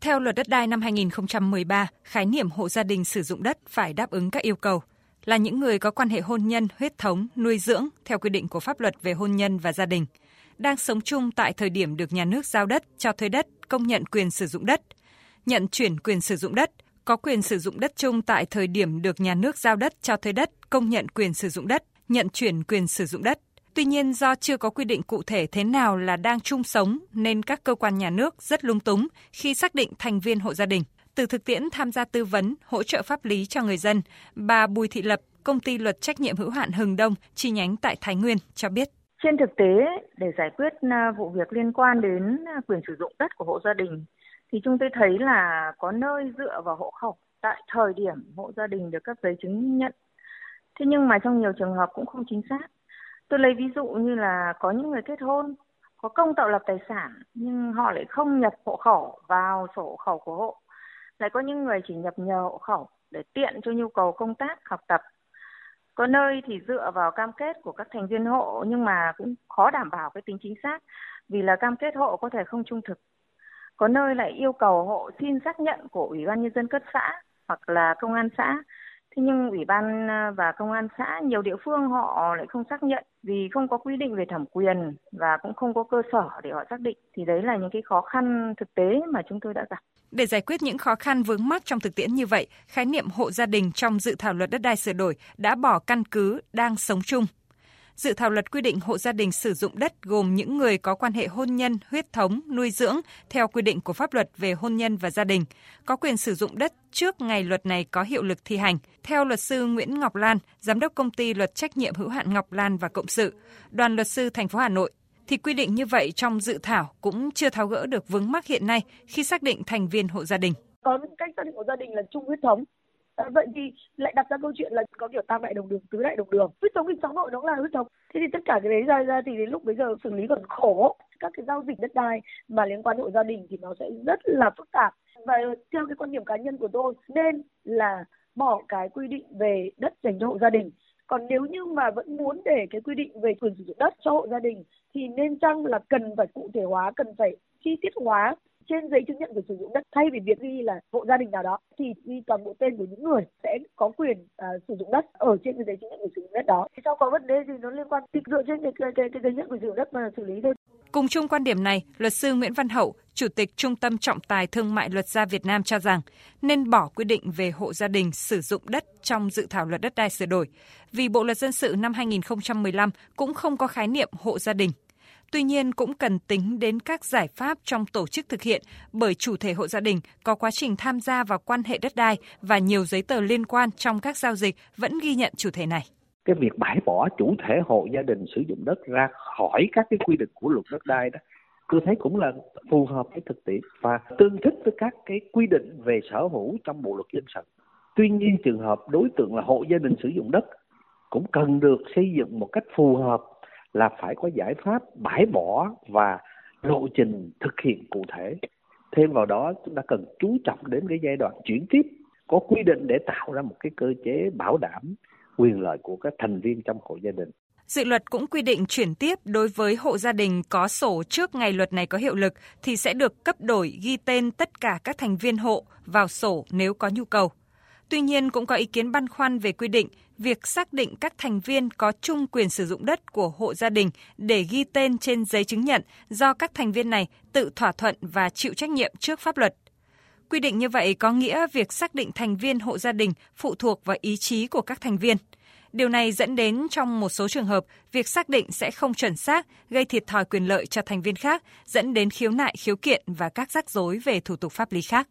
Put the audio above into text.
Theo luật đất đai năm 2013, khái niệm hộ gia đình sử dụng đất phải đáp ứng các yêu cầu là những người có quan hệ hôn nhân, huyết thống, nuôi dưỡng theo quy định của pháp luật về hôn nhân và gia đình, đang sống chung tại thời điểm được nhà nước giao đất, cho thuê đất, công nhận quyền sử dụng đất, nhận chuyển quyền sử dụng đất, có quyền sử dụng đất chung tại thời điểm được nhà nước giao đất, cho thuê đất, công nhận quyền sử dụng đất, nhận chuyển quyền sử dụng đất. Tuy nhiên do chưa có quy định cụ thể thế nào là đang chung sống nên các cơ quan nhà nước rất lung túng khi xác định thành viên hộ gia đình. Từ thực tiễn tham gia tư vấn, hỗ trợ pháp lý cho người dân, bà Bùi Thị Lập, công ty luật trách nhiệm hữu hạn Hừng Đông, chi nhánh tại Thái Nguyên cho biết. Trên thực tế, để giải quyết à, vụ việc liên quan đến à, quyền sử dụng đất của hộ gia đình, thì chúng tôi thấy là có nơi dựa vào hộ khẩu tại thời điểm hộ gia đình được cấp giấy chứng nhận. Thế nhưng mà trong nhiều trường hợp cũng không chính xác. Tôi lấy ví dụ như là có những người kết hôn, có công tạo lập tài sản nhưng họ lại không nhập hộ khẩu vào sổ hộ khẩu của hộ. Lại có những người chỉ nhập nhờ hộ khẩu để tiện cho nhu cầu công tác, học tập. Có nơi thì dựa vào cam kết của các thành viên hộ nhưng mà cũng khó đảm bảo cái tính chính xác vì là cam kết hộ có thể không trung thực. Có nơi lại yêu cầu hộ xin xác nhận của Ủy ban Nhân dân cấp xã hoặc là công an xã Thế nhưng Ủy ban à, và Công an xã nhiều địa phương họ lại không xác nhận vì không có quy định về thẩm quyền và cũng không có cơ sở để họ xác định. Thì đấy là những cái khó khăn thực tế mà chúng tôi đã gặp. Để giải quyết những khó khăn vướng mắc trong thực tiễn như vậy, khái niệm hộ gia đình trong dự thảo luật đất đai sửa đổi đã bỏ căn cứ đang sống chung Dự thảo luật quy định hộ gia đình sử dụng đất gồm những người có quan hệ hôn nhân, huyết thống, nuôi dưỡng theo quy định của pháp luật về hôn nhân và gia đình, có quyền sử dụng đất trước ngày luật này có hiệu lực thi hành. Theo luật sư Nguyễn Ngọc Lan, giám đốc công ty luật trách nhiệm hữu hạn Ngọc Lan và Cộng sự, đoàn luật sư thành phố Hà Nội thì quy định như vậy trong dự thảo cũng chưa tháo gỡ được vướng mắc hiện nay khi xác định thành viên hộ gia đình. Có những cách xác định hộ gia đình là chung huyết thống, À, vậy thì lại đặt ra câu chuyện là có kiểu tam đại đồng đường tứ đại đồng đường. Huyết thống thì cháu nội nó là huyết thống. Thế thì tất cả cái đấy ra ra thì đến lúc bây giờ xử lý còn khổ. Các cái giao dịch đất đai mà liên quan hộ gia đình thì nó sẽ rất là phức tạp. Và theo cái quan điểm cá nhân của tôi nên là bỏ cái quy định về đất dành cho hộ gia đình. Còn nếu như mà vẫn muốn để cái quy định về quyền sử dụng đất cho hộ gia đình thì nên chăng là cần phải cụ thể hóa cần phải chi tiết hóa? Trên giấy chứng nhận quyền sử dụng đất thay vì việc ghi là hộ gia đình nào đó thì ghi toàn bộ tên của những người sẽ có quyền uh, sử dụng đất ở trên cái giấy chứng nhận quyền sử dụng đất đó. Thì sau có vấn đề gì nó liên quan thì dựa trên cái cái, cái, cái giấy chứng nhận quyền sử dụng đất mà xử lý thôi. Cùng chung quan điểm này, luật sư Nguyễn Văn Hậu, Chủ tịch Trung tâm Trọng tài Thương mại Luật gia Việt Nam cho rằng nên bỏ quy định về hộ gia đình sử dụng đất trong dự thảo luật đất đai sửa đổi, vì Bộ Luật Dân sự năm 2015 cũng không có khái niệm hộ gia đình Tuy nhiên, cũng cần tính đến các giải pháp trong tổ chức thực hiện bởi chủ thể hộ gia đình có quá trình tham gia vào quan hệ đất đai và nhiều giấy tờ liên quan trong các giao dịch vẫn ghi nhận chủ thể này. Cái việc bãi bỏ chủ thể hộ gia đình sử dụng đất ra khỏi các cái quy định của luật đất đai đó, tôi thấy cũng là phù hợp với thực tiễn và tương thích với các cái quy định về sở hữu trong bộ luật dân sự. Tuy nhiên, trường hợp đối tượng là hộ gia đình sử dụng đất cũng cần được xây dựng một cách phù hợp là phải có giải pháp bãi bỏ và lộ trình thực hiện cụ thể thêm vào đó, chúng ta cần chú trọng đến cái giai đoạn chuyển tiếp, có quy định để tạo ra một cái cơ chế bảo đảm quyền lợi của các thành viên trong hộ gia đình Dự luật cũng quy định chuyển tiếp đối với hộ gia đình có sổ trước ngày luật này có hiệu lực thì sẽ được cấp đổi ghi tên tất cả các thành viên hộ vào sổ nếu có nhu cầu. Tuy nhiên cũng có ý kiến băn khoăn về quy định việc xác định các thành viên có chung quyền sử dụng đất của hộ gia đình để ghi tên trên giấy chứng nhận do các thành viên này tự thỏa thuận và chịu trách nhiệm trước pháp luật. Quy định như vậy có nghĩa việc xác định thành viên hộ gia đình phụ thuộc vào ý chí của các thành viên. Điều này dẫn đến trong một số trường hợp, việc xác định sẽ không chuẩn xác, gây thiệt thòi quyền lợi cho thành viên khác, dẫn đến khiếu nại khiếu kiện và các rắc rối về thủ tục pháp lý khác.